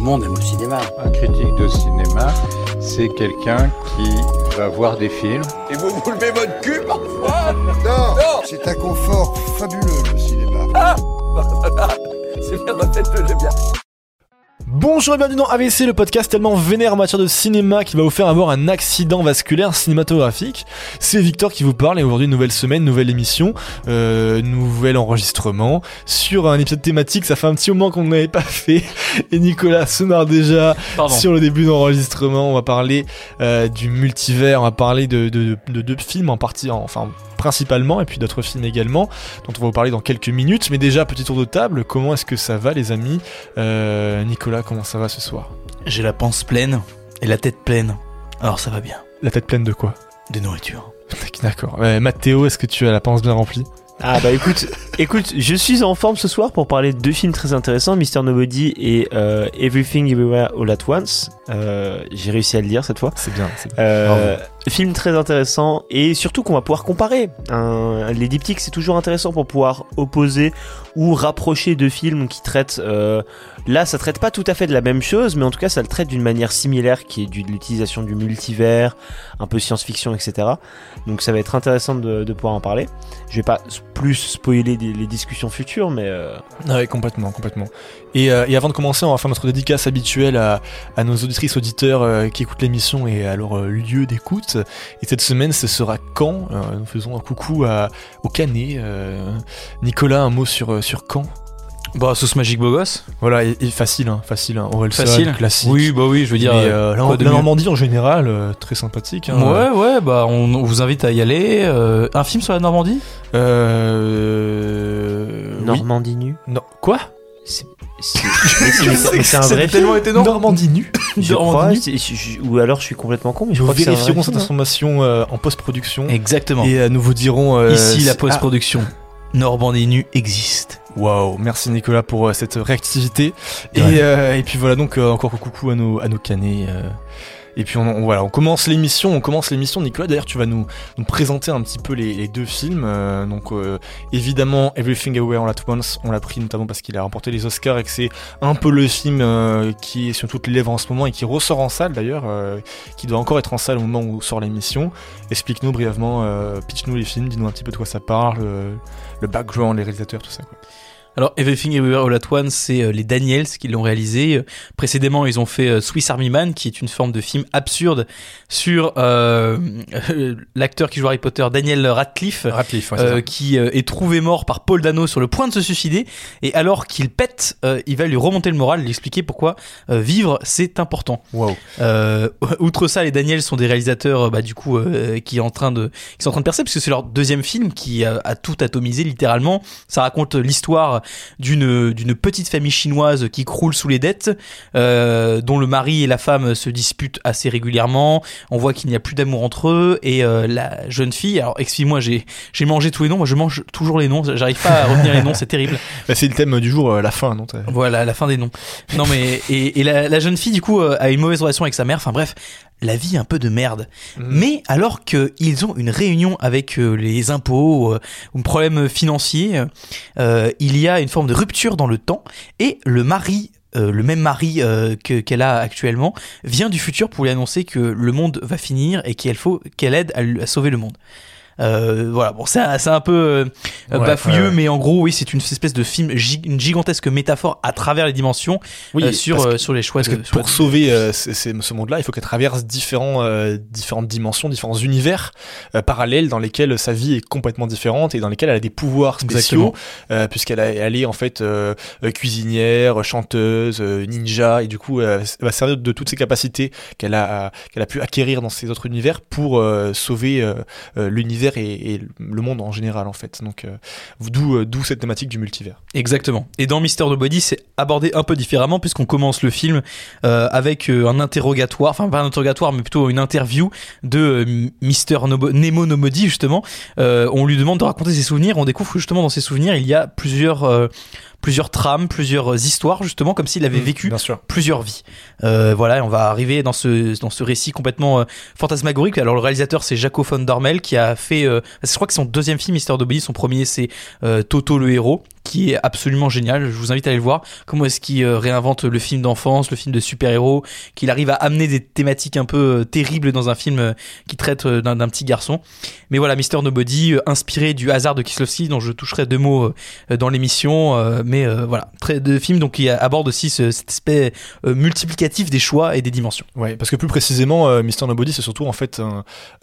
le monde aime le cinéma. Un critique de cinéma, c'est quelqu'un qui va voir des films. Et vous vous levez votre cul parfois Non, C'est un confort fabuleux, le cinéma. Ah C'est bien, bien. Bonjour et bienvenue dans AVC, le podcast tellement vénère en matière de cinéma qui va vous faire avoir un accident vasculaire cinématographique. C'est Victor qui vous parle et aujourd'hui nouvelle semaine, nouvelle émission, euh, nouvel enregistrement sur un épisode thématique. Ça fait un petit moment qu'on n'avait pas fait et Nicolas se marre déjà Pardon. sur le début d'enregistrement. On va parler euh, du multivers, on va parler de deux de, de, films en partie, enfin principalement et puis d'autres films également dont on va vous parler dans quelques minutes. Mais déjà petit tour de table, comment est-ce que ça va les amis euh, Nicolas, comment ça va ce soir J'ai la panse pleine et la tête pleine. Alors ça va bien. La tête pleine de quoi De nourriture. D'accord. Euh, Mathéo, est-ce que tu as la panse bien remplie Ah bah écoute, écoute, je suis en forme ce soir pour parler de deux films très intéressants, Mr. Nobody et euh, Everything Everywhere All at Once. Euh, J'ai réussi à le dire cette fois. C'est bien. c'est bien. Euh, film très intéressant et surtout qu'on va pouvoir comparer. Les diptyques c'est toujours intéressant pour pouvoir opposer ou rapprocher deux films qui traitent. euh, là, ça traite pas tout à fait de la même chose, mais en tout cas, ça le traite d'une manière similaire, qui est de l'utilisation du multivers, un peu science-fiction, etc. Donc, ça va être intéressant de, pouvoir en parler. Je vais pas plus spoiler les discussions futures, mais euh, Ah complètement, complètement. Et, euh, et avant de commencer, on va faire notre dédicace habituelle à, à nos auditrices auditeurs euh, qui écoutent l'émission et à leur euh, lieu d'écoute. Et cette semaine, ce sera Caen. Euh, nous faisons un coucou à, au Canet. Euh, Nicolas, un mot sur, euh, sur Caen. Bah, sauce magique beau gosse. Voilà, et, et facile, hein, facile. Hein. Orelsan, Facile. classique. Oui, bah oui, je veux dire. Mais, euh, la, quoi de la mieux Normandie en général, euh, très sympathique. hein. Ouais, ouais, bah on, on vous invite à y aller. Euh, un film sur la Normandie? Euh... oui. Normandie nu. Non. Quoi? C'est un vrai tellement étonnant. Normandie nu. Je Normandie crois, je- je- ou alors je suis complètement con, mais je Nous crois que vérifierons hein. information euh, en post-production. Exactement. Et euh, nous vous dirons. euh, Ici, la si- post-production. Normandie nu existe. Ah, Waouh, merci Nicolas pour euh, cette réactivité. Et, euh, puis voilà, donc euh, encore coucou à nos, à nos canets. Et puis on, on- voilà, on commence l'émission. On commence l'émission. Nicolas, d'ailleurs, tu vas nous, nous présenter un petit peu les, les deux films. euh, donc euh, évidemment, Everything Everywhere All at Once, on l'a pris notamment parce qu'il a remporté les Oscars et que c'est un peu le film euh, qui est sur toutes les lèvres en ce moment et qui ressort en salle d'ailleurs, euh, qui doit encore être en salle au moment où sort l'émission. Explique-nous brièvement, euh, pitch-nous les films, dis-nous un petit peu de quoi ça parle, euh, le background, les réalisateurs, tout ça. Quoi. Alors, Everything Everywhere All at Once, c'est euh, les Daniels qui l'ont réalisé. Euh, Précédemment, ils ont fait euh, Swiss Army Man, qui est une forme de film absurde sur euh, l'acteur qui joue Harry Potter, Daniel Radcliffe. Radcliffe, euh, qui est trouvé mort par Paul Dano sur le point de se suicider et alors qu'il pète euh, il va lui remonter le moral lui expliquer pourquoi vivre c'est important Wow. outre ça les Daniels sont des réalisateurs bah, du coup qui est en train de qui sont en train de percer parce que c'est leur deuxième film qui a, a tout atomisé littéralement ça raconte l'histoire d'une d'une petite famille chinoise qui croule sous les dettes euh, dont le mari et la femme se disputent assez régulièrement. On voit qu'il n'y a plus d'amour entre eux et euh, la jeune fille alors excuse-moi j'ai j'ai mangé tous les noms moi je mange toujours les noms j'arrive pas à retenir les noms c'est terrible. Bah, c'est le thème du jour, euh, la fin, non voilà la fin des noms. Non mais et, et la, la jeune fille du coup a une mauvaise relation avec sa mère enfin bref la vie un peu de merde Mhm. mais alors qu'ils ont une réunion avec euh, les impôts euh, ou problème financier euh, il y a une forme de rupture dans le temps et le mari euh, le même mari euh, que- qu'elle a actuellement vient du futur pour lui annoncer que le monde va finir et qu'il faut qu'elle aide à sauver le monde. Euh, voilà, bon, c'est un, c'est un peu euh, Ouais, bafouilleux, ouais, mais en gros, oui, c'est une espèce de film, une gigantesque métaphore à travers les dimensions Oui, euh, sur, que- sur les choix. Parce de- pour de- sauver ce, monde-là, il faut qu'elle traverse différents, différentes dimensions, différents univers parallèles dans lesquels sa vie est complètement différente et dans lesquels elle a des pouvoirs spéciaux, puisqu'elle elle est en fait cuisinière, chanteuse, ninja, et du coup, elle va servir de toutes ses capacités qu'elle a, qu'elle a pu acquérir dans ces autres univers pour sauver euh, et, le monde en général en fait. Donc, euh, d'où euh, d'où cette thématique du multivers. Exactement. Et dans Mister Nobody, c'est abordé un peu différemment puisqu'on commence le film euh, avec un interrogatoire, enfin pas un interrogatoire, mais plutôt une interview de Mister Nemo Nobody justement. On lui demande de raconter ses souvenirs. On découvre que justement dans ses souvenirs, il y a plusieurs plusieurs trames, plusieurs histoires justement comme s'il avait Mmh, vécu plusieurs vies. Euh, voilà, on va arriver dans ce dans ce récit complètement euh, fantasmagorique. Alors le réalisateur c'est Jaco von Dormel qui a fait, euh, je crois que son deuxième film Mister Nobody, son premier c'est euh, Toto le héros, qui est absolument génial. Je vous invite à aller le voir. Comment est-ce qu'il euh, réinvente le film d'enfance, le film de super-héros, qu'il arrive à amener des thématiques un peu euh, terribles dans un film euh, qui traite d'un petit garçon. Mais voilà, Mister Nobody, inspiré du hasard de Kieslowski, dont je toucherai deux mots dans l'émission. mais voilà, très de film donc qui aborde aussi ce- cet aspect multiplicatif des choix et des dimensions. Ouais, parce que plus précisément, Mr. Nobody, c'est surtout en fait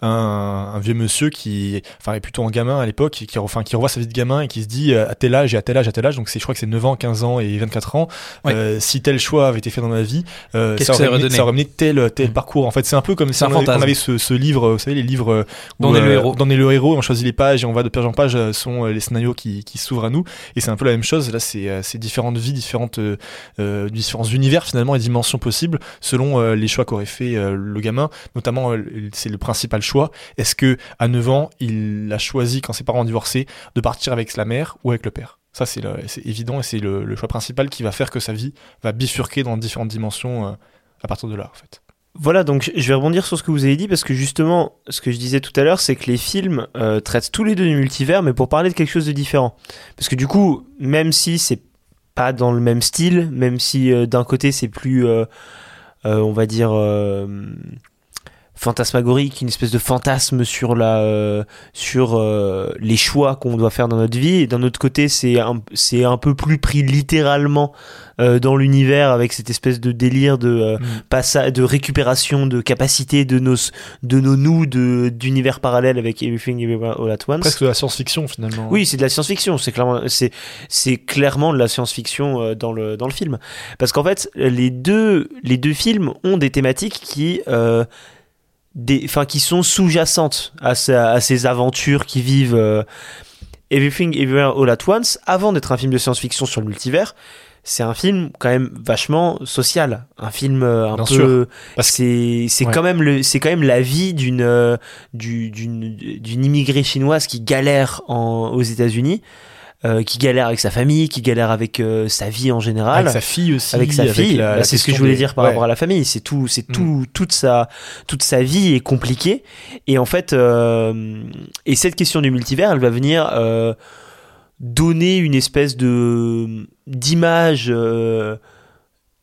un, vieux monsieur qui, enfin, est plutôt un gamin à l'époque, qui, qui, revoit sa vie de gamin et qui se dit à tel âge et à tel âge, à tel âge, donc c'est, je crois que c'est 9 ans, 15 ans et 24 ans, Ouais. euh, si tel choix avait été fait dans ma vie, euh, ça, aurait donné ça aurait amené tel, tel Mm. parcours. En fait, c'est un peu comme si on on avait ce, ce livre, vous savez, les livres euh, où, Dans est le héros. Dans est le héros, on choisit les pages et on va de page en page, euh, sont euh, les scénarios qui, qui s'ouvrent à nous. Et c'est un peu la même chose. Là, c'est, différentes vies, différentes, différents univers finalement et dimensions possibles selon euh, les choix qu'aurait fait euh, le gamin. Notamment, euh, c'est le principal choix. Est-ce que à 9 ans, il a choisi quand ses parents ont divorcé de partir avec la mère ou avec le père? Ça, c'est, évident et c'est le, choix principal qui va faire que sa vie va bifurquer dans différentes dimensions euh, à partir de là, en fait. Voilà, donc je vais rebondir sur ce que vous avez dit parce que justement, ce que je disais tout à l'heure, c'est que les films euh, traitent tous les deux du multivers, mais pour parler de quelque chose de différent. Parce que du coup, même si c'est pas dans le même style, même si euh, d'un côté c'est plus, on va dire, fantasmagorique, une espèce de fantasme sur la, euh, sur euh, les choix qu'on doit faire dans notre vie, et d'un autre côté c'est un, c'est un peu plus pris littéralement euh, dans l'univers avec cette espèce de délire de euh, passa- de récupération de capacité de nos de nos nous de d'univers parallèles avec Everything Everywhere All at Once. Presque de la science-fiction finalement. Oui, c'est de la science-fiction. C'est clairement, c'est, c'est clairement de la science-fiction euh, dans le dans le film, parce qu'en fait, les deux les deux films ont des thématiques qui euh, des, enfin, qui sont sous-jacentes à, sa- à ces aventures qui vivent. euh, Everything Everywhere All at Once, avant d'être un film de science-fiction sur le multivers, c'est un film quand même vachement social, un film euh, un Bien peu. c'est c'est Ouais. quand même le c'est quand même la vie d'une euh, d'une immigrée chinoise qui galère en, aux États-Unis, euh, qui galère avec sa famille, qui galère avec euh, sa vie en général Avec sa fille aussi. avec sa fille. Bah, c'est ce que je voulais des- dire par ouais. rapport à la famille. C'est tout, c'est Mm. tout, toute sa, toute sa vie est compliquée. Et en fait, euh, et cette question du multivers, elle va venir euh, donner une espèce de d'image euh,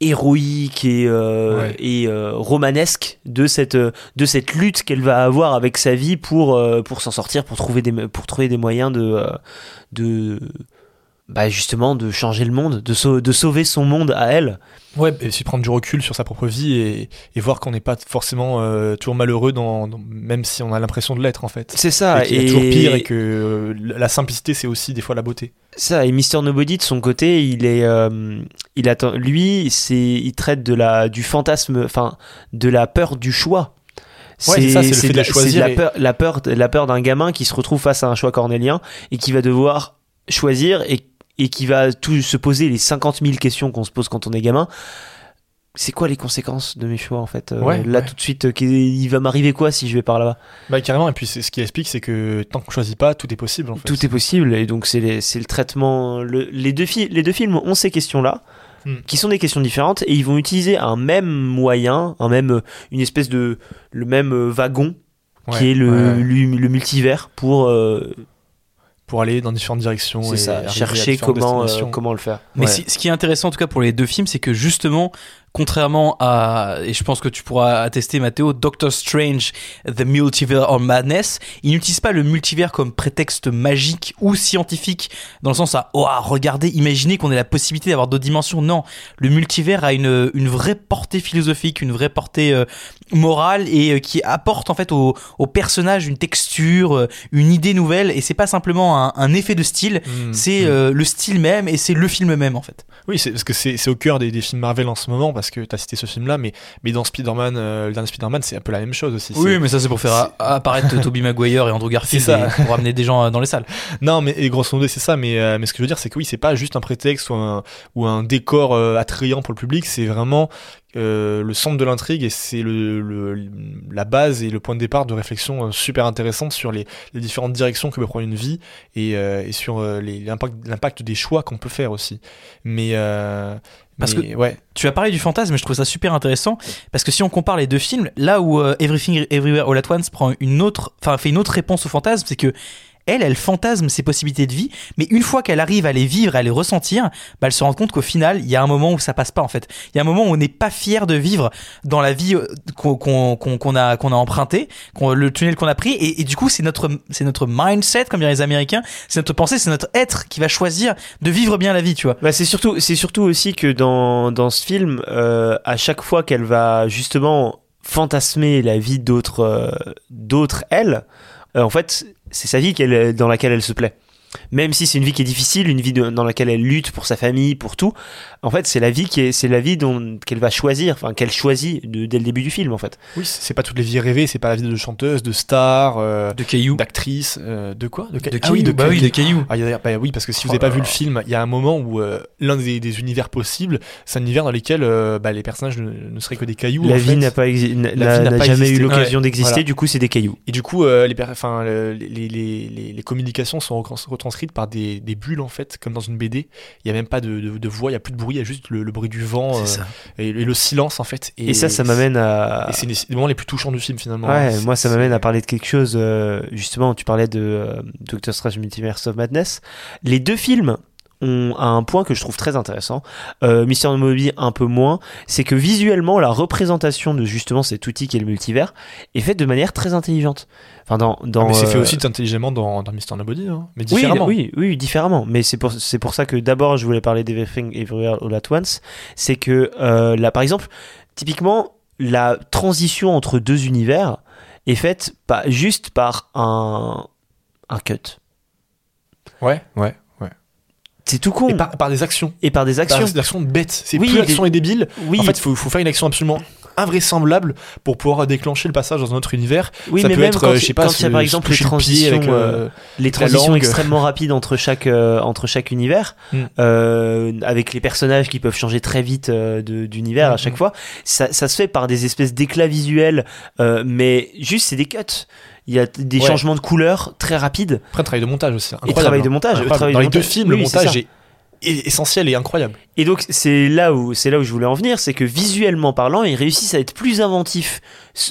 héroïque et, euh, Ouais. et euh, romanesque de cette de cette lutte qu'elle va avoir avec sa vie pour euh, pour s'en sortir pour trouver des pour trouver des moyens de euh, de bah justement de changer le monde de, sau- de sauver son monde à elle Ouais, et puis prendre du recul sur sa propre vie et, et voir qu'on n'est pas forcément euh, toujours malheureux, dans, dans- même si on a l'impression de l'être en fait. c'est ça et y a toujours pire et que euh, la simplicité c'est aussi des fois la beauté. ça et Mister Nobody de son côté il est euh, il attend lui c'est il traite de la du fantasme enfin de la peur du choix Ouais, c'est ça, c'est le fait de de la, choisir de la et- peur la peur la peur d'un gamin qui se retrouve face à un choix cornélien et qui va devoir choisir et, et qui va tout se poser les 50 000 questions qu'on se pose quand on est gamin c'est quoi les conséquences de mes choix en fait Euh, Ouais, là ouais. tout de suite euh, il va m'arriver quoi si je vais par là-bas? Bah carrément, et puis ce qui explique c'est que tant qu'on choisit pas, tout est possible en fait. Tout est possible et donc c'est le traitement. le- les, deux les deux films ont ces questions-là, Hmm. qui sont des questions différentes et ils vont utiliser un même moyen, un même, une espèce de le même euh, wagon qui est le, lu- le multivers pour euh, Pour aller dans différentes directions. c'est et ça, chercher comment euh, comment le faire. Mais Ouais. ce qui est intéressant en tout cas pour les deux films, c'est que justement, contrairement à, et je pense que tu pourras attester Mathéo, Doctor Strange, The Multiverse of Madness, il n'utilise pas le multivers comme prétexte magique ou scientifique, dans le sens à, oh, regardez, imaginez qu'on ait la possibilité d'avoir d'autres dimensions. Non, le multivers a une, une vraie portée philosophique, une vraie portée euh, morale et euh, qui apporte en fait au, au personnage une texture, euh, une idée nouvelle, et c'est pas simplement un, un effet de style, Mm, c'est mm. euh, le style même et c'est le film même en fait. Oui, parce que c'est c'est au cœur des, des films Marvel en ce moment, parce que tu as cité ce film-là, mais, mais dans Spider-Man, euh, le dernier Spider-Man, c'est un peu la même chose aussi. Oui, mais ça c'est pour faire apparaître Tobey Maguire et Andrew Garfield C'est ça. et pour amener des gens euh, dans les salles. Non, mais et grosso modo, c'est ça, mais, euh, mais ce que je veux dire, c'est que oui, c'est pas juste un prétexte ou un, ou un décor euh, attrayant pour le public, c'est vraiment euh, le centre de l'intrigue et c'est le, le- la base et le point de départ de réflexion super intéressante sur les, les différentes directions que peut prendre une vie et, euh, et sur l'impact l'impact des choix qu'on peut faire aussi. Mais. euh, Parce mais, ouais. Tu as parlé du fantasme, mais je trouve ça super intéressant parce que si on compare les deux films, là où euh, Everything Everywhere All at Once prend une autre, enfin fait une autre réponse au fantasme, c'est que elle, elle fantasme ses possibilités de vie, mais une fois qu'elle arrive à les vivre, à les ressentir, bah, elle se rend compte qu'au final, il y a un moment où ça passe pas en fait. Il y a un moment où on n'est pas fier de vivre dans la vie euh, qu'on a qu'on a le tunnel qu'on a pris, et, du coup, c'est notre c'est notre mindset, comme diraient les Américains, c'est notre pensée, c'est notre être qui va choisir de vivre bien la vie, tu vois. Bah, c'est surtout, c'est surtout aussi que dans, dans ce film, euh, à chaque fois qu'elle va justement fantasmer la vie d'autres, euh, d'autres elle, en fait, c'est sa vie dans laquelle elle se plaît. Même si c'est une vie qui est difficile, une vie de- dans laquelle elle lutte pour sa famille, pour tout, en fait, c'est la vie qui est, c'est la vie dont, qu'elle va choisir, enfin, qu'elle choisit de- dès le début du film, en fait. Oui, c'est pas toutes les vies rêvées, c'est pas la vie de chanteuse, de star, euh, De cailloux. d'actrice, euh, de quoi? De, ca- De Ah oui, de bah oui, cailloux. de cailloux. Ah, il y a- bah oui, parce que si vous Oh n'avez pas là vu le film, il y a un moment où euh, l'un des, des univers possibles, c'est un univers dans lequel euh, bah, les personnages ne, ne seraient que des cailloux. la en vie fait. n'a pas, exi- n'a, vie n'a n'a pas jamais eu l'occasion Ouais, d'exister, voilà. du coup, c'est des cailloux. Et du coup, euh, les, per- enfin, le- les, les, les, les- les communications sont recon- retranscrites par des, des bulles, en fait, comme dans une BD. Il y a même pas de, de, de voix, il y a plus de bruit, il y a juste le, le bruit du vent euh, et, et le silence, en fait. Et, ça, ça m'amène à. Et c'est les, moments les plus touchants du film, finalement. Ouais, moi ça m'amène à parler de quelque chose. euh, justement, tu parlais de euh, Doctor Strange Multiverse of Madness. Les deux films ont un point que je trouve très intéressant. Euh, Mister Moby un peu moins. C'est que visuellement, la représentation de justement cet outil qui est le multivers est faite de manière très intelligente. Enfin, dans, Ah, dans mais c'est fait euh, aussi intelligemment dans, dans Mister Nobody, hein, mais oui, différemment. oui, oui, différemment. Mais c'est pour, c'est pour ça que d'abord je voulais parler d'Everything Everywhere All At Once. C'est que euh, là, par exemple, typiquement, la transition entre deux univers est faite pas juste par un, un cut. Ouais, ouais. C'est tout con. Et par, par des actions. Et par des Par actions. des actions bêtes. C'est Oui, plus des- l'action est débile. Oui, En fait, il faut, faut faire une action absolument invraisemblable pour pouvoir déclencher le passage dans un autre univers. oui ça mais peut même être, quand, euh, je sais pas, quand il y a par exemple les le transitions, avec, euh, euh, les transitions extrêmement rapides entre chaque euh, entre chaque univers, Mm. euh, avec les personnages qui peuvent changer très vite d'univers à chaque mm. fois, ça, ça se fait par des espèces d'éclats visuels, mais juste c'est des cuts. Il y a des Ouais. changements de couleurs très rapides. Après, le travail de montage aussi. Et incroyable, travail de hein. montage, Incroyable. travail Dans de les deux montage. films, Oui, le montage est est essentiel et incroyable. Et donc c'est là où c'est là où je voulais en venir, c'est que visuellement parlant, ils réussissent à être plus inventifs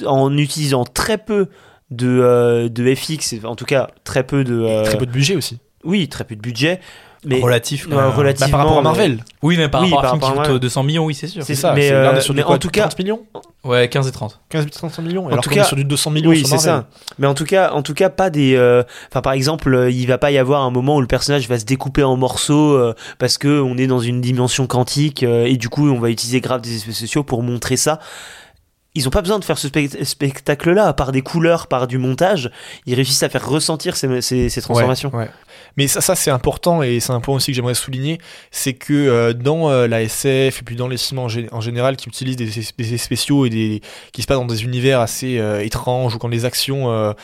en utilisant très peu de euh, de FX, et en tout cas très peu de euh, Très peu de budget aussi. oui très peu de budget, mais Relatif. Même. relativement, Bah, par rapport à mais- Marvel. Oui, mais par Oui, rapport à par un film qui coûte Marvel. euh, 200 millions, oui, c'est sûr. C'est ça. Mais, euh, sur mais quoi, en tout cas- 30 millions Ouais, 15 et 30. 15 30 millions. En alors tout cas- est sur du 200 millions Oui, c'est ça. Mais en tout cas, en tout cas, pas des. euh, Enfin, par exemple, euh, il va pas y avoir un moment où le personnage va se découper en morceaux euh, parce que on est dans une dimension quantique euh, et du coup, on va utiliser grave des effets sociaux pour montrer ça. Ils ont pas besoin de faire ce spect- spectacle-là, par des couleurs, par du montage. Ils réussissent à faire ressentir ces, ces, ces transformations. Ouais, ouais. Mais ça, ça c'est important et c'est un point aussi que j'aimerais souligner, c'est que euh, dans euh, la SF et puis dans les films en, gé- en général qui utilisent des, effets spéciaux et des, qui se passent dans des univers assez euh, étranges ou quand les actions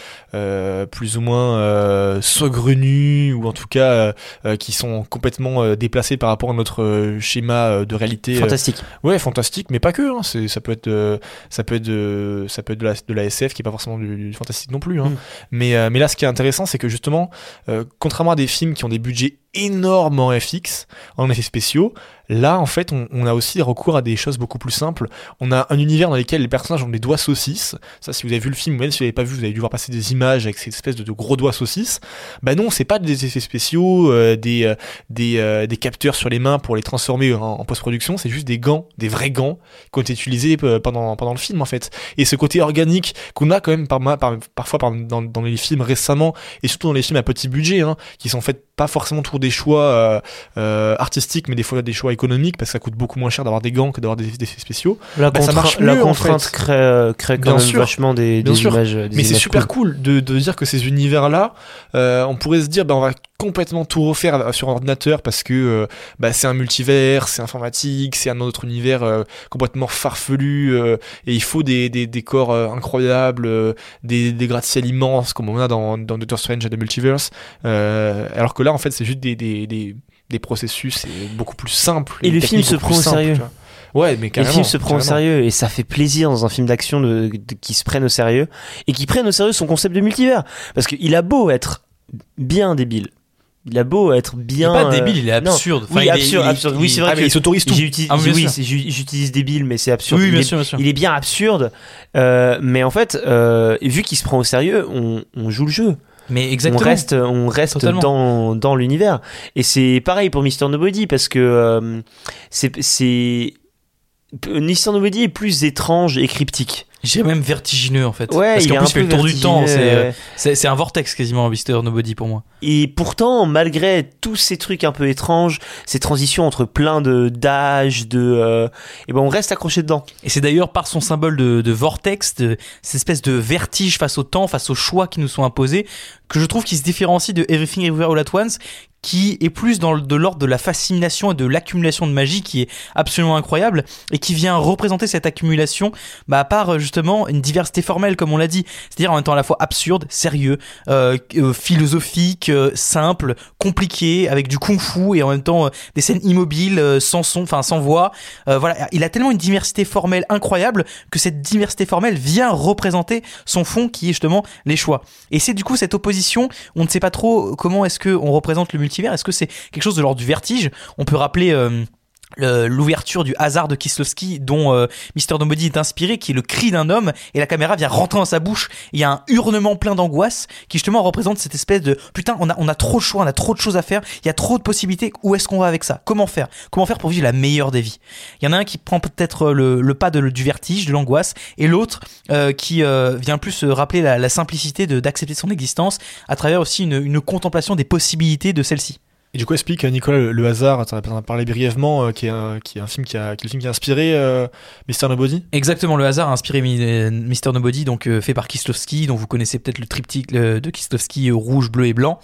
plus ou moins saugrenues ou en tout cas qui sont complètement déplacées par rapport à notre schéma de réalité. Fantastique. Ouais, fantastique, mais pas que. Hein. Ça peut être, ça peut être, de, ça peut être de la, de la SF qui est pas forcément du, du fantastique non plus. Hein. Mm. Mais, euh, mais là, ce qui est intéressant, c'est que justement, euh, contrairement à des films qui ont des budgets énormes en FX, en effets spéciaux, là, en fait, on, a aussi recours à des choses beaucoup plus simples. On a un univers dans lequel les personnages ont des doigts saucisses. Ça, si vous avez vu le film, même si vous l'avez pas vu, vous avez dû voir passer des images avec cette espèce de, gros doigts saucisses. Bah non, c'est pas des effets spéciaux, euh, des, euh, des, euh, des capteurs sur les mains pour les transformer en, post-production. C'est juste des gants, des vrais gants qui ont été utilisés pendant, pendant le film en fait. Et ce côté organique qu'on a quand même par, par- parfois par- dans, dans les films récemment, et surtout dans les films à petit budget, hein, qui sont faits pas forcément toujours des choix euh, euh, artistiques, mais des fois des choix économiques, parce que ça coûte beaucoup moins cher d'avoir des gants que d'avoir des, des effets spéciaux. La, Bah, ça marche la mieux, en contrainte fait. crée, euh, crée quand Bien même sûr. vachement des, des sûr. images. des Mais c'est super cool. cool de, de dire que ces univers-là, euh, on pourrait se dire, bah, on va complètement tout refaire sur ordinateur parce que euh, bah, c'est un multivers, c'est informatique, c'est un autre univers euh, complètement farfelu euh, et il faut des, des décors incroyables, des, des gratte-ciel immenses comme on a dans, dans Doctor Strange et The Multiverse. Alors que là, en fait, c'est juste des, des, des, des processus euh, beaucoup plus simples. Et le film se prend au sérieux. Ouais, mais Et le carrément. film se prend au carrément. sérieux et ça fait plaisir dans un film d'action de, de- qui se prenne au sérieux et qui prenne au sérieux son concept de multivers parce qu'il a beau être bien débile, il a beau être Il est bien pas euh, débile, il est non. absurde. Enfin, oui, il est- absurde, il est- absurde. Oui, c'est vrai Ah, mais que il s'autorise tout. j'utilise- Ah, oui, j'utilise débile, mais c'est absurde. Oui, il, bien est, sûr, bien sûr. il est bien absurde, euh, mais en fait, euh, vu qu'il se prend au sérieux, on, on joue le jeu. Mais on exactement. reste, on reste Totalement. dans, dans l'univers. Et c'est pareil pour Mister Nobody parce que euh, c'est, c'est, Mister Nobody est plus étrange et cryptique. J'ai même vertigineux en fait. Ouais, Parce qu'en plus, il fait le tour du temps. C'est, euh, un vortex quasiment, Mister Nobody pour moi. Et pourtant, malgré tous ces trucs un peu étranges, ces transitions entre plein de d'âges, de, euh, et ben on reste accroché dedans. Et c'est d'ailleurs par son symbole de, de vortex, de, cette espèce de vertige face au temps, face aux choix qui nous sont imposés, que je trouve qui se différencie de Everything Everywhere All At Once, qui est plus dans de l'ordre de la fascination et de l'accumulation de magie qui est absolument incroyable et qui vient représenter cette accumulation bah, par euh, justement une diversité formelle comme on l'a dit. C'est-à-dire en même temps à la fois absurde sérieux euh, euh, philosophique simple compliqué avec du kung-fu et en même temps des scènes immobiles sans son enfin sans voix. Voilà. Il a tellement une diversité formelle incroyable que cette diversité formelle vient représenter son fond qui est justement les choix. Et c'est du coup cette opposition on ne sait pas trop comment est-ce que on représente le est-ce que c'est quelque chose de l'ordre du vertige? On peut rappeler euh, l'ouverture du hasard de Kieslowski dont euh, Mister Nobody est inspiré qui est le cri d'un homme et la caméra vient rentrer dans sa bouche. Il y a un hurlement plein d'angoisse qui justement représente cette espèce de putain on a, trop de choix on a trop de choses à faire il y a trop de possibilités où est-ce qu'on va avec ça? Comment faire? Comment faire pour vivre la meilleure des vies? Il y en a un qui prend peut-être le, pas du vertige de l'angoisse et l'autre euh, qui euh, vient plus rappeler la, la simplicité d'accepter son existence à travers aussi une contemplation des possibilités de celle-ci Et du coup, explique, euh, Nicolas, le, le hasard, tu en as parlé brièvement, euh, qui, est un, qui est un film qui a, qui le film qui a inspiré euh, Mister Nobody? Exactement, le hasard a inspiré Mi- Mister Nobody, donc fait par Kieslowski, dont vous connaissez peut-être le triptyque de Kieslowski euh, rouge, bleu et blanc.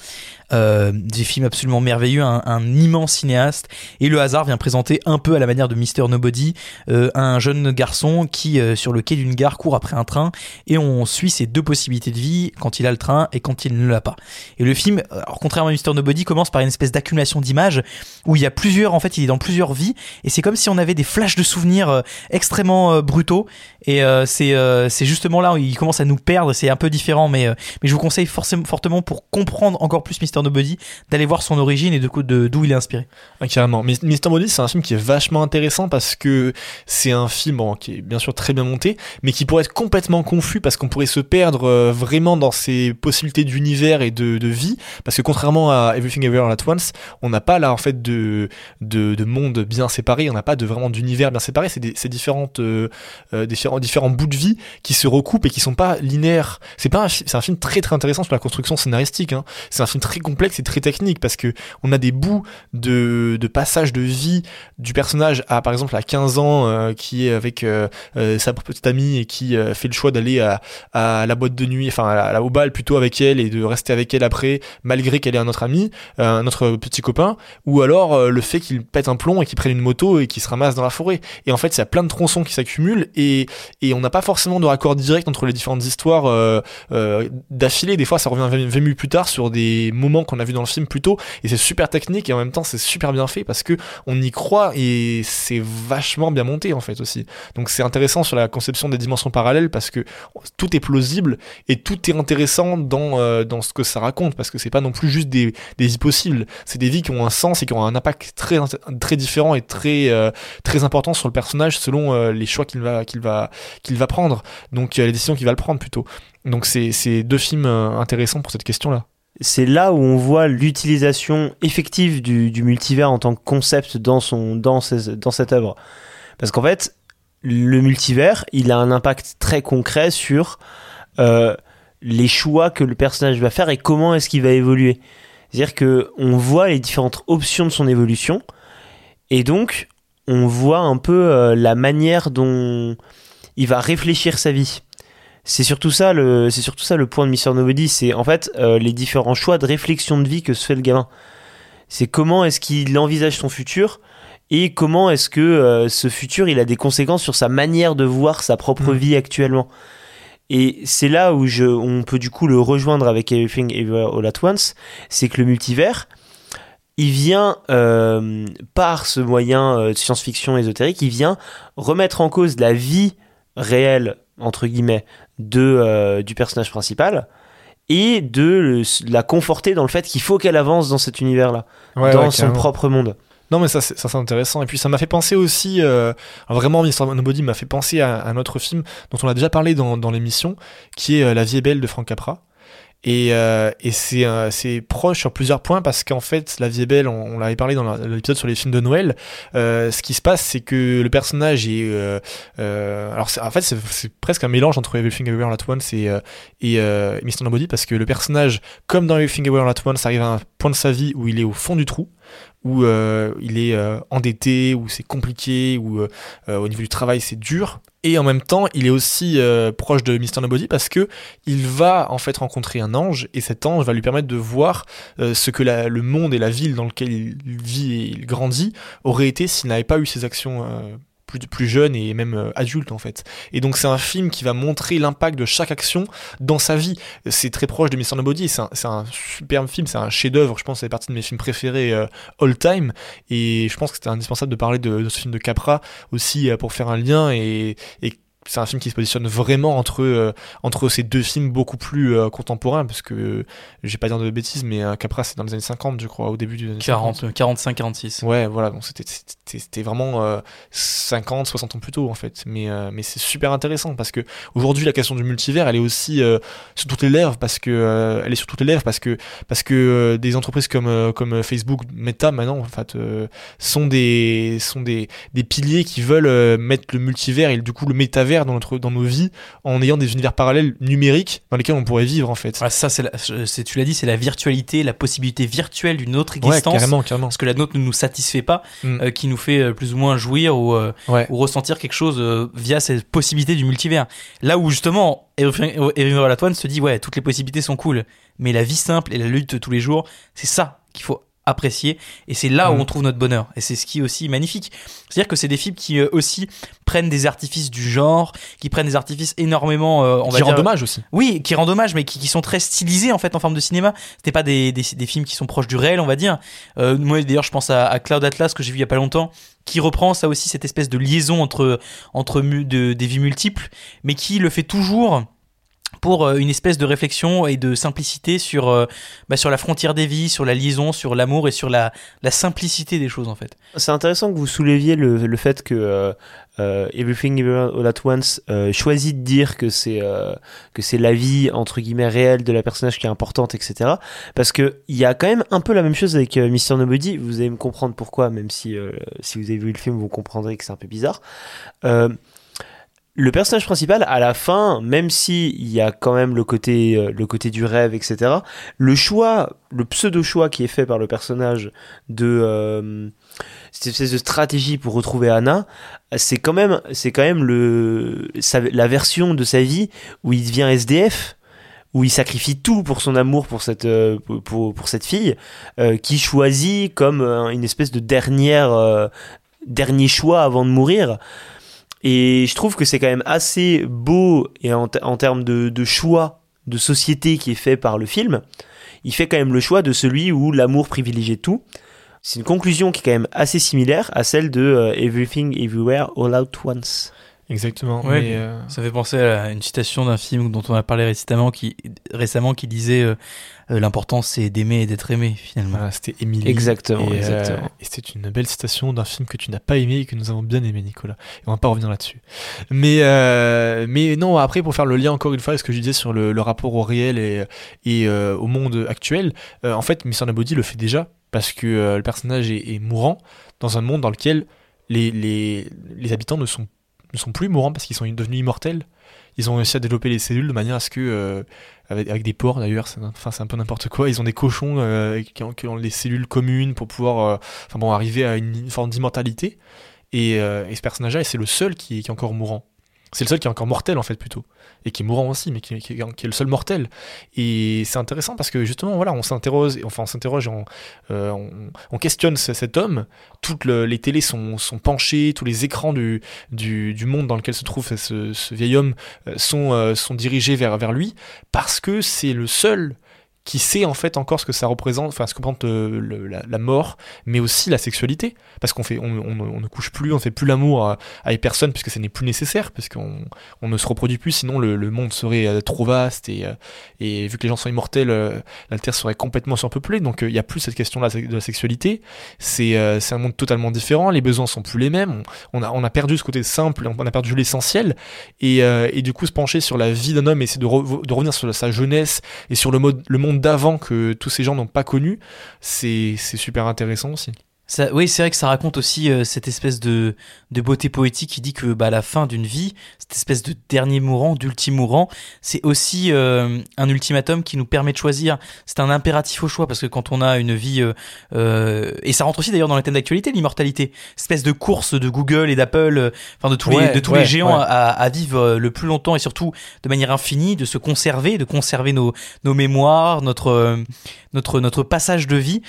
Des films absolument merveilleux, un, immense cinéaste. Et le hasard vient présenter un peu à la manière de Mister Nobody un jeune garçon qui, sur le quai d'une gare, court après un train et on suit ses deux possibilités de vie quand il a le train et quand il ne l'a pas. Et le film, contrairement à Mister Nobody, commence par une espèce d'accumulation d'images où il y a plusieurs, en fait, il est dans plusieurs vies et c'est comme si on avait des flashs de souvenirs euh, extrêmement euh, brutaux et euh, c'est c'est justement là où il commence à nous perdre c'est un peu différent mais mais je vous conseille forcément fortement pour comprendre encore plus Mister Nobody d'aller voir son origine et de d'où il est inspiré carrément. Mister Nobody, c'est un film qui est vachement intéressant parce que c'est un film qui est bien sûr très bien monté, mais qui pourrait être complètement confus parce qu'on pourrait se perdre vraiment dans ses possibilités d'univers et de, de vie. Parce que contrairement à Everything Everywhere All At Once, on n'a pas là en fait de, de, de monde bien séparé, on n'a pas de vraiment d'univers bien séparé. C'est des- différentes, euh, euh, différents, différents bouts de vie qui se recoupent et qui sont pas linéaires. C'est un, film très très intéressant sur la construction scénaristique. Hein. C'est un film très complexe et très technique parce que on a des bouts de, de passage de vie du personnage à par exemple à 15 ans euh, qui est avec sa petite amie et qui fait le choix d'aller à, à la boîte de nuit, enfin à la, au bal plutôt avec elle et de rester avec elle après malgré qu'elle ait un autre ami, petit copain, ou alors euh, le fait qu'il pète un plomb et qu'il prenne une moto et qu'il se ramasse dans la forêt. Et en fait, il y a plein de tronçons qui s'accumulent et, et on n'a pas forcément de raccord direct entre les différentes histoires euh, euh, d'affilée. Des fois, ça revient 20 minutes plus tard sur des moments qu'on a vu dans le film plus tôt et c'est super technique et en même temps c'est super bien fait parce que on y croit et c'est vachement bien monté en fait aussi. Donc c'est intéressant sur la conception des dimensions parallèles parce que tout est plausible et tout est intéressant dans, euh, dans ce que ça raconte parce que c'est pas non plus juste des, des vies possibles, c'est des vies qui ont un sens et qui ont un impact très, très différent et très, euh, très important sur le personnage selon euh, les choix qu'il va, qu'il va, qu'il va prendre, donc euh, les décisions qu'il va le prendre plutôt. Donc c'est deux films intéressants pour cette question-là. c'est là où on voit l'utilisation effective du, multivers en tant que concept dans, son, dans, ses- dans cette œuvre. Parce qu'en fait, le multivers, il a un impact très concret sur les choix que le personnage va faire et comment est-ce qu'il va évoluer. C'est-à-dire que on voit les différentes options de son évolution et donc on voit un peu euh, la manière dont il va réfléchir sa vie. C'est surtout ça le, c'est surtout ça le point de Mr Nobody, c'est en fait euh, les différents choix de réflexion de vie que se fait le gamin. C'est comment est-ce qu'il envisage son futur et comment est-ce que euh, ce futur il a des conséquences sur sa manière de voir sa propre Mm. vie actuellement. Et c'est là où je, on peut du coup le rejoindre avec Everything Everywhere All At Once, c'est que le multivers, il vient euh, par ce moyen euh, de science-fiction ésotérique, il vient remettre en cause la vie réelle entre guillemets de euh, du personnage principal et de le- la conforter dans le fait qu'il faut qu'elle avance dans cet univers-là, dans son propre monde. Non mais ça c'est ça c'est intéressant et puis ça m'a fait penser aussi euh, vraiment Mr Nobody m'a fait penser à, un autre film dont on a déjà parlé dans, l'émission qui est euh, La vie est belle de Frank Capra Et, euh, et c'est euh, c'est proche sur plusieurs points parce qu'en fait, La vie est belle, on, l'avait parlé dans l'épisode sur les films de Noël. euh, ce qui se passe, c'est que le personnage est. euh, euh, alors, en fait, c'est presque un mélange entre Everything Everywhere All At Once et, et Mr. Nobody parce que le personnage, comme dans Everything Everywhere All At Once, arrive à un point de sa vie où il est au fond du trou où euh, il est euh, endetté, où c'est compliqué, où euh, au niveau du travail c'est dur. Et en même temps, il est aussi proche de Mr. Nobody parce que il va en fait rencontrer un ange et cet ange va lui permettre de voir ce que la- le monde et la ville dans lequel il vit et il grandit aurait été s'il n'avait pas eu ses actions plus, plus jeune et même euh, adulte en fait. Et donc c'est un film qui va montrer l'impact de chaque action dans sa vie. C'est très proche de Mr. Nobody, c'est un, un superbe film, c'est un chef-d'œuvre, je pense c'est partie de mes films préférés euh, all time. Et je pense que c'était indispensable de parler de, de ce film de Capra aussi euh, pour faire un lien et, et c'est un film qui se positionne vraiment entre euh, entre ces deux films beaucoup plus euh, contemporains parce que euh, je vais pas dire de bêtises mais euh, Capra c'est dans les années 50 je crois au début des années 50. 40, 45, 46. Ouais, voilà, donc c'était vraiment euh, 50, 60 ans plus tôt en fait. Mais mais c'est super intéressant parce que aujourd'hui la question du multivers, elle est aussi sur toutes les lèvres parce que elle est sur toutes les lèvres parce que parce que des entreprises comme comme Facebook, Meta maintenant en fait sont des sont des des piliers qui veulent mettre le multivers et du coup le métavers dans notre dans nos vies en ayant des univers parallèles numériques dans lesquels on pourrait vivre en fait. Ah, ça, c'est la- c'est- tu l'as dit, c'est la virtualité, la possibilité virtuelle d'une autre Ouais, existence. carrément, carrément. parce que la nôtre ne nous satisfait pas, Mm. euh, qui nous fait euh, plus ou moins jouir ou, euh, Ouais. ou ressentir quelque chose euh, via cette possibilité du multivers. Là où justement, At Once se dit, ouais, toutes les possibilités sont cool, mais la vie simple et la lutte de tous les jours, c'est ça qu'il faut apprécier et c'est là où Mm. on trouve notre bonheur et c'est ce qui est aussi magnifique c'est à dire que c'est des films qui euh, aussi prennent des artifices du genre qui prennent des artifices énormément euh, on Qui rend dire dommage aussi. oui, qui rend hommage, mais qui, qui sont très stylisés en fait en forme de cinéma. C'était pas des, des, des films qui sont proches du réel, on va dire. Euh, moi d'ailleurs, je pense à, à Cloud Atlas que j'ai vu il y a pas longtemps, qui reprend ça aussi cette espèce de liaison entre entre de, des vies multiples, mais qui le fait toujours pour euh, une espèce de réflexion et de simplicité sur euh, bah, sur la frontière des vies, sur la liaison, sur l'amour et sur la, simplicité des choses en fait. C'est intéressant que vous souleviez le, le fait que euh, euh, Everything All At Once choisit de dire que c'est que c'est la vie entre guillemets réelle de la personnage qui est importante, etc. Parce que il y a quand même un peu la même chose avec Mr Nobody. Vous allez me comprendre pourquoi, même si si vous avez vu le film, vous comprendrez que c'est un peu bizarre. Le personnage principal, à la fin, même si il y a quand même le côté, euh, le côté du rêve, etc., le choix, le pseudo-choix qui est fait par le personnage de euh, cette espèce de stratégie pour retrouver Anna, c'est quand même, c'est quand même le, la version de sa vie où il devient SDF, où il sacrifie tout pour son amour pour cette, euh, pour, pour, cette fille, qui choisit comme une espèce de dernière, dernier choix avant de mourir. Et je trouve que c'est quand même assez beau et en, te- en termes de, de choix de société qui est fait par le film. Il fait quand même le choix de celui où l'amour privilégie tout. C'est une conclusion qui est quand même assez similaire à celle de euh, Everything Everywhere All Out Once. Exactement. Ouais, mais, euh, Ça fait penser à une citation d'un film dont on a parlé récemment qui, récemment qui disait euh, euh, l'important c'est d'aimer et d'être aimé finalement. Voilà, c'était Emily. Exactement, Et, euh, et c'était une belle citation d'un film que tu n'as pas aimé et que nous avons bien aimé, Nicolas. Et on va pas revenir là-dessus. Mais, euh, mais non, après, pour faire le lien encore une fois avec ce que je disais sur le, le rapport au réel et, et euh, au monde actuel, euh, en fait, Mr. Nobody le fait déjà parce que euh, le personnage est, est mourant dans un monde dans lequel les, les, les habitants ne sont, ne sont plus mourants parce qu'ils sont devenus immortels. Ils ont réussi à développer les cellules de manière à ce que, euh, avec, des porcs d'ailleurs, c'est enfin, un peu n'importe quoi, ils ont des cochons euh, qui, ont, qui les cellules communes pour pouvoir euh, bon, arriver à une forme d'immortalité. Et, ce personnage-là, c'est le seul qui est encore mourant. C'est le seul qui est encore mortel en fait plutôt. Et qui est mourant aussi, mais qui, est- le seul mortel. Et c'est intéressant parce que justement, voilà, on s'interroge, enfin on s'interroge, on, euh, on, on questionne ce- cet homme. Toutes le- les télés sont, penchées, tous les écrans du, du, monde dans lequel se trouve ce, ce vieil homme euh, sont, euh, sont dirigés vers, vers lui parce que c'est le seul qui sait en fait encore ce que ça représente, enfin ce que représente euh, la, mort, mais aussi la sexualité, parce qu'on on, ne couche plus, on ne fait plus l'amour à- avec personne puisque ce n'est plus nécessaire, puisqu'on on ne se reproduit plus, sinon le, monde serait euh, trop vaste et, euh, et vu que les gens sont immortels, la Terre serait complètement surpeuplée, donc il n'y a plus cette question là de la sexualité. C'est un monde totalement différent, les besoins sont plus les mêmes, on, a, perdu ce côté simple, on a perdu l'essentiel, et, du coup se pencher sur la vie d'un homme et essayer de, re- de revenir sur sa jeunesse et sur le monde d'avant que tous ces gens n'ont pas connu, c'est c'est super intéressant aussi. Ça, oui, c'est vrai que ça raconte aussi euh, cette espèce de, de beauté poétique qui dit que bah, à la fin d'une vie, cette espèce de dernier mourant, d'ultime mourant, c'est aussi euh, un ultimatum qui nous permet de choisir. C'est un impératif au choix parce que quand on a une vie, euh, et ça rentre aussi d'ailleurs dans les thèmes d'actualité, l'immortalité, espèce de course de Google et d'Apple, enfin de tous les Ouais, de tous ouais, les géants ouais. à, à vivre le plus longtemps et surtout de manière infinie, de se conserver, de conserver nos nos mémoires, notre notre notre passage de vie.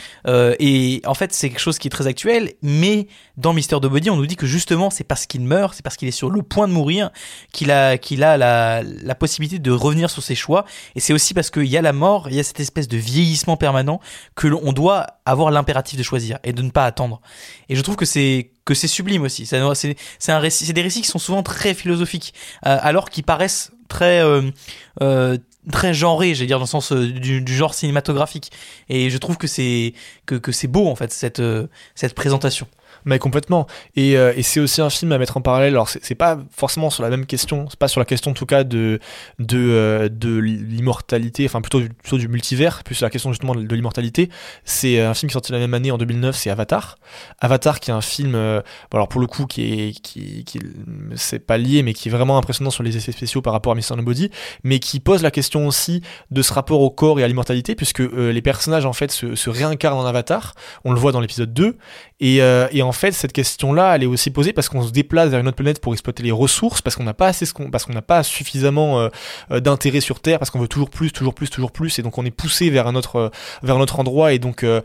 Et en fait, c'est quelque chose qui très actuel, mais dans Mister Nobody, on nous dit que justement, c'est parce qu'il meurt, c'est parce qu'il est sur le point de mourir, qu'il a, a la, possibilité de revenir sur ses choix. Et c'est aussi parce qu'il y a la mort, il y a cette espèce de vieillissement permanent que l'on doit avoir l'impératif de choisir et de ne pas attendre. Et je trouve que c'est que c'est sublime aussi. C'est c'est des récits qui sont souvent très philosophiques, euh, alors qu'ils paraissent très euh, euh, très genrés, j'allais dire dans le sens euh, du, du genre cinématographique. Et je trouve que c'est que, que c'est beau en fait cette euh, cette présentation. Mais complètement. Et, euh, et c'est aussi un film à mettre en parallèle. Alors, c'est pas forcément sur la même question. C'est pas sur la question, en tout cas, de, de, euh, de l'immortalité, enfin, plutôt, plutôt du multivers, plus la question justement de, l'immortalité. C'est euh, un film qui est sorti la même année, en 2009, c'est Avatar. Avatar, qui est un film, alors pour le coup, qui est, qui, qui c'est pas lié, mais qui est vraiment impressionnant sur les effets spéciaux par rapport à Mr. Nobody, mais qui pose la question aussi de ce rapport au corps et à l'immortalité, puisque les personnages, en fait, se, se réincarnent en Avatar. On le voit dans l'épisode 2. Et, euh, et en fait, cette question-là, elle est aussi posée parce qu'on se déplace vers une autre planète pour exploiter les ressources, parce qu'on n'a pas assez, ce qu'on- parce qu'on n'a pas suffisamment euh, euh, d'intérêt sur Terre, parce qu'on veut toujours plus, toujours plus, toujours plus, et donc on est poussé vers un autre, euh, vers un autre endroit, et donc euh,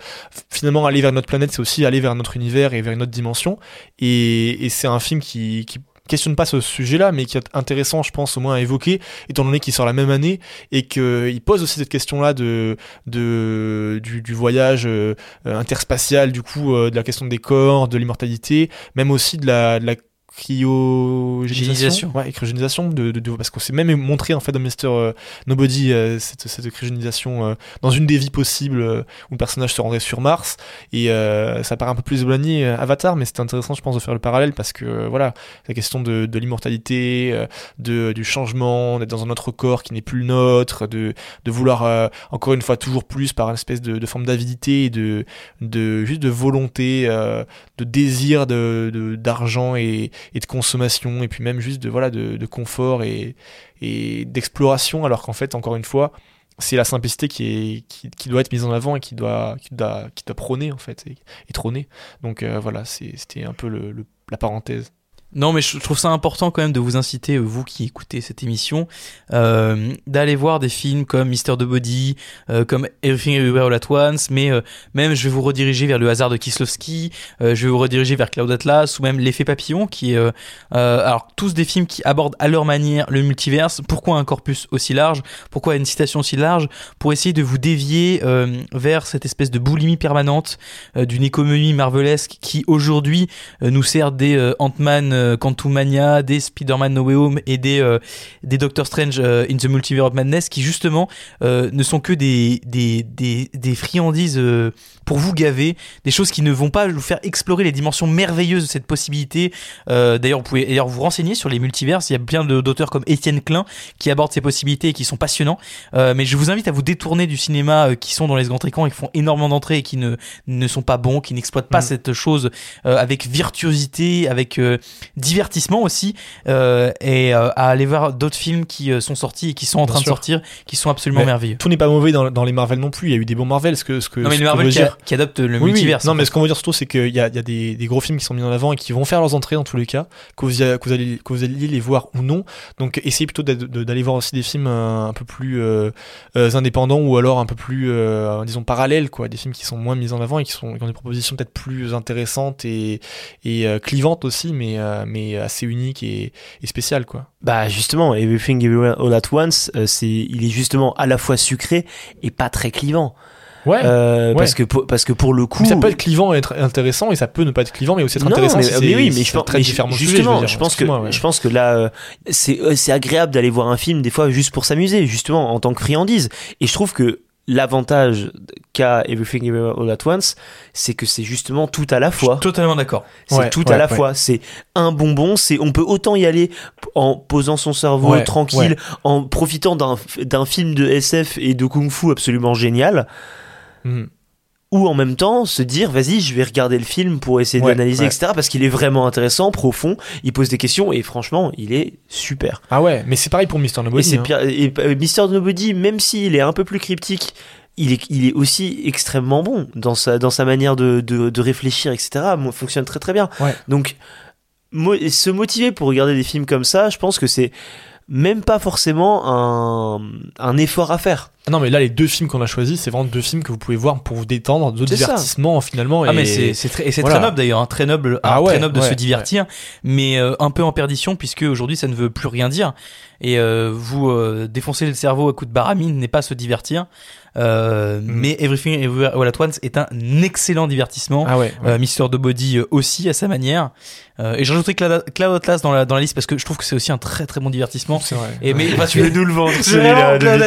finalement aller vers notre planète, c'est aussi aller vers notre univers et vers une autre dimension. Et, et c'est un film qui, qui questionne pas ce sujet-là, mais qui est intéressant, je pense, au moins à évoquer, étant donné qu'il sort la même année et qu'il pose aussi cette question-là de, de du, du voyage euh, euh, interspatial, du coup, euh, de la question des corps, de l'immortalité, même aussi de la, de la cryogénisation. Génisation. Ouais, cryogénisation, de, de, de- parce qu'on s'est même montré en fait dans Mr. euh, Nobody euh, cette, cette cryogénisation euh, dans une des vies possibles euh, où le personnage se rendrait sur Mars et euh, ça paraît un peu plus éloigné euh, Avatar mais c'est intéressant je pense de faire le parallèle parce que voilà la question de, de l'immortalité euh, de, du changement d'être dans un autre corps qui n'est plus le nôtre de, de vouloir euh, encore une fois toujours plus par une espèce de, de forme d'avidité et de, de juste de volonté euh, de désir de de- d'argent et, et de consommation et puis même juste de voilà de, de confort et, et d'exploration alors qu'en fait encore une fois c'est la simplicité qui, est, qui, doit être mise en avant et qui doit, qui doit, qui doit prôner en fait et, trôner. Donc euh, voilà c'était un peu le- la parenthèse Non, mais je trouve ça important quand même de vous inciter, euh, vous qui écoutez cette émission, euh, d'aller voir des films comme Mister the Body, euh, comme Everything Everywhere All At Once, mais euh, même je vais vous rediriger vers Le hasard de Kieslowski, euh, je vais vous rediriger vers Cloud Atlas, ou même L'effet papillon, qui est... euh, alors, tous des films qui abordent à leur manière le multiverse. Pourquoi un corpus aussi large? Pourquoi une citation aussi large? Pour essayer de vous dévier vers cette espèce de boulimie permanente d'une économie marvelesque qui aujourd'hui nous sert des Ant-Man euh, Quantumania, des Spider-Man No Way Home et des, euh, des Doctor Strange euh, in the Multiverse of Madness qui justement ne sont que des, des, des, des friandises pour vous gaver, des choses qui ne vont pas vous faire explorer les dimensions merveilleuses de cette possibilité. D'ailleurs, vous pouvez d'ailleurs vous renseigner sur les multiverses, il y a plein de- d'auteurs comme Étienne Klein qui abordent ces possibilités et qui sont passionnants. Mais je vous invite à vous détourner du cinéma qui sont dans les grands écrans et qui font énormément d'entrées et qui ne, ne sont pas bons, qui n'exploitent pas Mhm. cette chose euh, avec virtuosité, avec euh, divertissement aussi, euh, et euh, à aller voir d'autres films qui euh, sont sortis et qui sont en Bien train de sortir, qui sont absolument Mais merveilleux. tout n'est pas mauvais dans, dans les Marvel non plus il y a eu des bons Marvel ce que, ce que, Non mais les Marvel qui, dire. qui adoptent le Oui, oui. multiverse. Non, mais ce qu'on veut dire surtout, c'est qu'il y a, y a des, des gros films qui sont mis en avant et qui vont faire leurs entrées dans tous les cas, que vous, a- que vous, allez, que vous alliez les voir ou non. Donc, essayez plutôt d'aller voir aussi des films un peu plus euh, indépendants ou alors un peu plus, disons, parallèles, quoi. Des films qui sont moins mis en avant et qui, sont, qui ont des propositions peut-être plus intéressantes et, et clivantes aussi, mais, euh, mais assez unique et, et spécial, quoi. Bah justement, Everything Everywhere All at Once, euh, c'est, il est justement à la fois sucré et pas très clivant. Ouais. Euh, ouais. Parce que pour, parce que pour le coup, Mais ça peut être clivant et être intéressant, et ça peut ne pas être clivant, mais aussi être Non, intéressant. mais, si mais c'est- oui, mais je pense très mais. Justement, je pense que ouais. je pense que là, euh, c'est euh, c'est agréable d'aller voir un film des fois juste pour s'amuser, justement en tant que friandise. Et je trouve que l'avantage qu'a Everything Everywhere All at Once, c'est que c'est justement tout à la Je suis fois. totalement d'accord. C'est Ouais, tout ouais, à la ouais. fois. C'est un bonbon. C'est on peut autant y aller en posant son cerveau Ouais, tranquille, en profitant d'un d'un film de SF et de kung-fu absolument génial, Mhm. Ou en même temps se dire vas-y je vais regarder le film pour essayer Ouais, d'analyser ouais. etc parce qu'il est vraiment intéressant profond il pose des questions et franchement il est super Ah ouais, mais c'est pareil pour Mr. et Nobody. hein. et, euh, Mr Nobody même s'il est un peu plus cryptique il est, il est aussi extrêmement bon dans sa, dans sa manière de, de, de réfléchir, etc. Moi, fonctionne très très bien. Ouais. Donc, mo- se motiver pour regarder des films comme ça, je pense que c'est même pas forcément un, un effort à faire. Ah non, mais là, les deux films qu'on a choisis, c'est vraiment deux films que vous pouvez voir pour vous détendre, de ça. divertissement finalement. Ah et... mais c'est c'est très, et c'est voilà. très noble d'ailleurs, hein, très noble, Ah ah, ouais, très noble de ouais, se divertir, mais euh, un peu en perdition puisque aujourd'hui ça ne veut plus rien dire. Et euh, vous euh, défoncer le cerveau à coup de baramine n'est pas se divertir. Euh, Mm. Mais Everything Everywhere All at Once est un excellent divertissement. Ah ouais. ouais. Euh, Mister de Body euh, aussi à sa manière. Euh, et j'ajouterai Cloud Cloud Atlas dans la, dans la liste parce que je trouve que c'est aussi un très très bon divertissement. c'est vrai. Et mais parce Tu que veux nous le vendre, celui-là, Cloud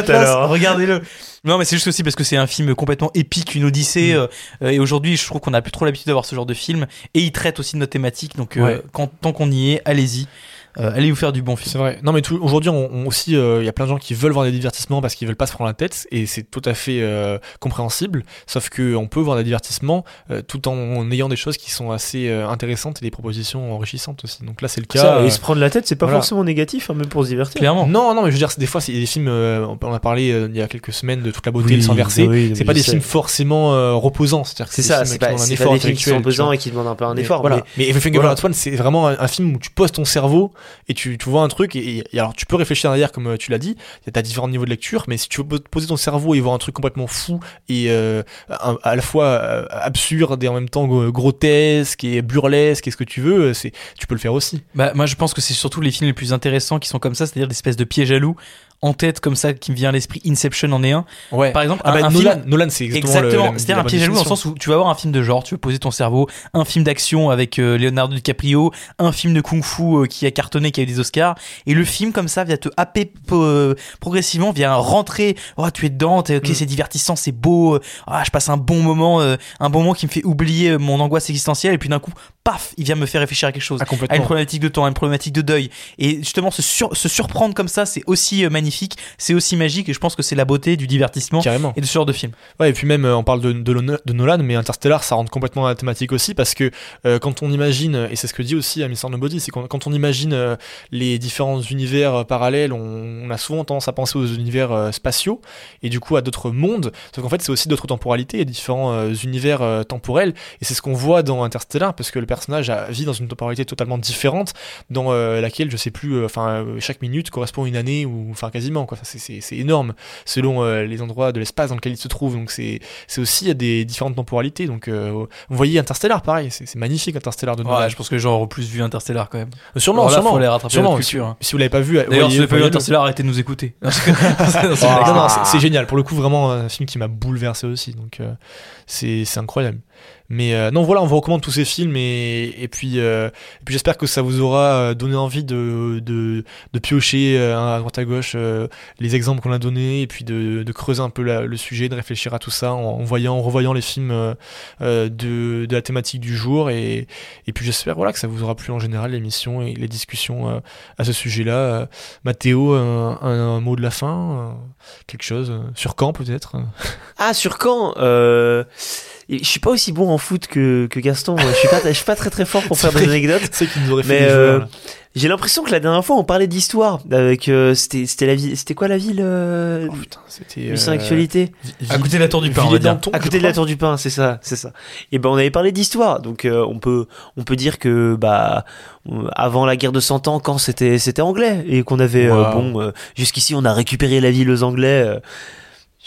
regardez-le. Non, mais c'est juste aussi parce que c'est un film complètement épique, une odyssée. Mm. euh, et aujourd'hui, je trouve qu'on a plus trop l'habitude d'avoir ce genre de film. Et il traite aussi de notre thématique. Donc, euh, quand, tant qu'on y est, allez-y. Euh, allez vous faire du bon film. C'est vrai. Non, mais tout- aujourd'hui, on, on aussi, il y a plein de gens qui veulent voir des divertissements parce qu'ils veulent pas se prendre la tête, et c'est tout à fait euh, compréhensible. Sauf que on peut voir des divertissements euh, tout en, en ayant des choses qui sont assez euh, intéressantes et des propositions enrichissantes aussi. Donc là, c'est le cas. Ça, euh, et se prendre la tête, c'est pas voilà. forcément négatif, hein, même pour se divertir. Clairement. Non, non, mais je veux dire, c'est- des fois, c'est des films. euh, on a parlé euh, il y a quelques semaines de toute la beauté Oui, et sans verser. oui, c'est pas des sais. films forcément euh, reposants. C'est-à-dire que C'est ça, c'est pas, un effort pas des films qui sont pesants et qui demandent un peu un Mais effort. Voilà. mais- Everything at Once, c'est vraiment un film où tu poses ton cerveau et tu, tu vois un truc et, et alors tu peux réfléchir derrière comme euh, tu l'as dit. T'as différents niveaux de lecture, mais si tu veux poser ton cerveau et voir un truc complètement fou et euh, à la fois euh, absurde et en même temps grotesque et burlesque et ce que tu veux, tu peux le faire aussi. Bah, moi, je pense que c'est surtout les films les plus intéressants qui sont comme ça, c'est-à-dire des espèces de pièges à loups en tête comme ça qui me vient à l'esprit. Inception en est un. Ouais. Par exemple, Ah bah, un Nolan, film. Nolan, c'est exactement, Exactement, c'est-à-dire un piège à loup dans le sens où tu vas voir un film de genre, tu veux poser ton cerveau, un film d'action avec euh, Leonardo DiCaprio, un film de kung-fu euh, qui a cartonné, qui a eu des Oscars, et le film comme ça vient te happer euh, progressivement, vient rentrer, oh tu es dedans, t'es, ok Mm. c'est divertissant, c'est beau, ah je passe un bon moment, un bon moment qui me fait oublier mon angoisse existentielle, et puis d'un coup, paf, il vient me faire réfléchir à quelque chose Ah, à une problématique de temps, à une problématique de deuil. Et justement, se, sur- se surprendre comme ça, c'est aussi euh, magnifique, c'est aussi magique, et je pense que c'est la beauté du divertissement Carrément. et de ce genre de film. Ouais, et puis même, euh, on parle de, de, Lon- de Nolan, mais Interstellar, ça rentre complètement dans la thématique aussi, parce que euh, quand on imagine, et c'est ce que dit aussi à Mr. Nobody, c'est quand, quand on imagine euh, les différents univers parallèles, on, on a souvent tendance à penser aux univers euh, spatiaux, et du coup à d'autres mondes, sauf qu'en fait c'est aussi d'autres temporalités et différents univers temporels, et c'est ce qu'on voit dans Interstellar, parce que le personnage vit dans une temporalité totalement différente, dans euh, laquelle, je sais plus, euh, enfin, euh, chaque minute correspond à une année, ou enfin quasiment, quoi, c'est- énorme, selon les endroits de l'espace dans lequel il se trouve, donc c'est aussi il y a des différentes temporalités. Donc, vous voyez Interstellar, pareil, c'est magnifique Interstellar de Nolan. Ouais, je pense que auront plus vu Interstellar quand même. sûrement, là, sûrement. faut les rattraper sûrement. culture, hein. si vous l'avez pas vu, D'ailleurs, si vous n'avez pas vu. Interstellar, arrêtez de nous écouter. C'est génial. Pour le coup, vraiment un film qui m'a bouleversé aussi. Donc, c'est incroyable. Mais euh, non, voilà, on vous recommande tous ces films et, et puis, euh, puis j'espère que ça vous aura euh, donné envie de, de, piocher à droite à gauche les exemples qu'on a donnés et puis de, creuser un peu le sujet, de réfléchir à tout ça en, voyant, en revoyant les films de, de la thématique du jour et, et puis j'espère voilà que ça vous aura plu en général l'émission et les discussions à ce sujet-là. Mathéo, un, mot de la fin, quelque chose sur quand peut-être? Ah, sur quand euh... Je suis pas aussi bon en foot que, que Gaston. Je suis pas, je suis pas très très fort pour faire des anecdotes. C'est qui nous aurait fait Mais euh, j'ai l'impression que la dernière fois on parlait d'histoire avec euh, c'était c'était la ville c'était quoi la ville euh, Oh, putain, c'était Mission euh, Actualité? À côté de la tour du pain, on va dire. Villiers-Danton, à côté de la. Tour du Pain c'est ça c'est ça et ben on avait parlé d'histoire donc euh, on peut on peut dire que bah avant la guerre de 100 ans quand c'était c'était anglais et qu'on avait euh, Wow. bon euh, jusqu'ici on a récupéré la ville aux anglais euh,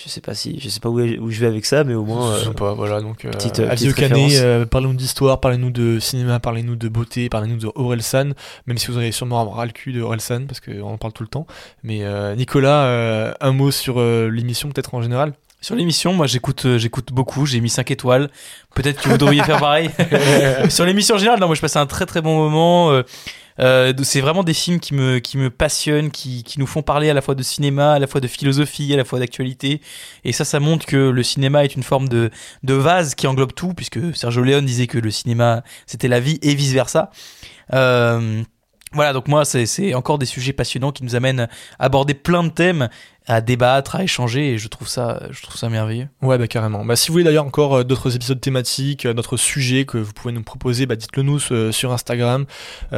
Je sais pas si, je sais pas où, où je vais avec ça, mais au moins. Je sais euh, pas, voilà, donc euh, petite, euh, petite au canet, euh, parlez-nous d'histoire, parlez-nous de cinéma, parlez-nous de beauté, parlez-nous de Orelsan, même si vous avez sûrement ras le cul de Orelsan, parce qu'on en parle tout le temps. Mais euh, Nicolas, euh, un mot sur euh, l'émission peut-être en général? Sur l'émission, moi j'écoute j'écoute beaucoup, j'ai mis 5 étoiles. Peut-être que vous devriez faire pareil. Sur l'émission en général, non, moi je passais un très très bon moment. Euh, c'est vraiment des films qui me, qui me passionnent, qui, qui nous font parler à la fois de cinéma, à la fois de philosophie, à la fois d'actualité. Et ça, ça montre que le cinéma est une forme de, de vase qui englobe tout, puisque Sergio Leone disait que le cinéma c'était la vie et vice versa. Euh, voilà, donc moi, c'est encore des sujets passionnants qui nous amènent à aborder plein de thèmes, à débattre, à échanger, et je trouve ça, je trouve ça merveilleux. Ouais, bah carrément. Bah, si vous voulez d'ailleurs encore euh, d'autres épisodes thématiques, euh, d'autres sujets que vous pouvez nous proposer, bah, dites-le nous euh, sur Instagram,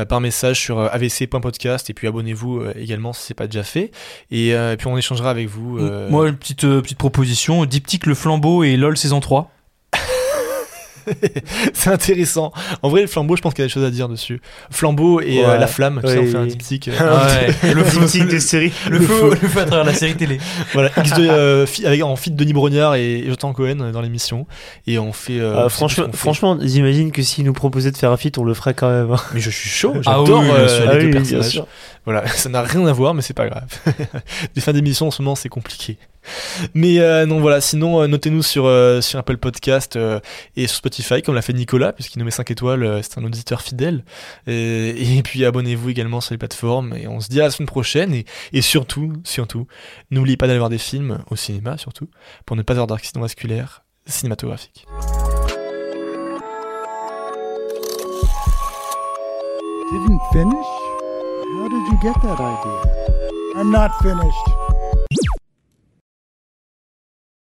par message sur avc.podcast, et puis abonnez-vous également si c'est pas déjà fait. Et, et puis on échangera avec vous. euh, Moi, une petite, petite proposition, Diptyque, Le Flambeau et LOL saison 3. c'est intéressant. En vrai, le flambeau, je pense qu'il y a des choses à dire dessus. Flambeau et euh, Ouais. la flamme, on Oui. fait un diptyque. euh, Ouais, le Diptyque le, de série. le feu, le feu à travers la série télé. voilà, X de, euh, avec, en feat Denis Brognard et Jonathan Cohen euh, dans l'émission. Et on fait. euh, on ce franchement, fait. franchement, j'imagine que s'ils nous proposaient de faire un feat, on le ferait quand même. hein. Mais je suis chaud, Ah j'adore oui, Ah oui, personnages. sûr. Voilà, ça n'a rien à voir, mais c'est pas grave. Des fins d'émission en ce moment, c'est compliqué. Mais euh, non, voilà, sinon, euh, notez-nous sur, euh, sur Apple Podcast et sur Spotify, comme l'a fait Nicolas, puisqu'il nous met 5 étoiles, c'est un auditeur fidèle. Et, puis abonnez-vous également sur les plateformes, et on se dit à la semaine prochaine. Et, surtout, surtout, n'oubliez pas d'aller voir des films, au cinéma surtout, pour ne pas avoir d'accident vasculaire cinématographique.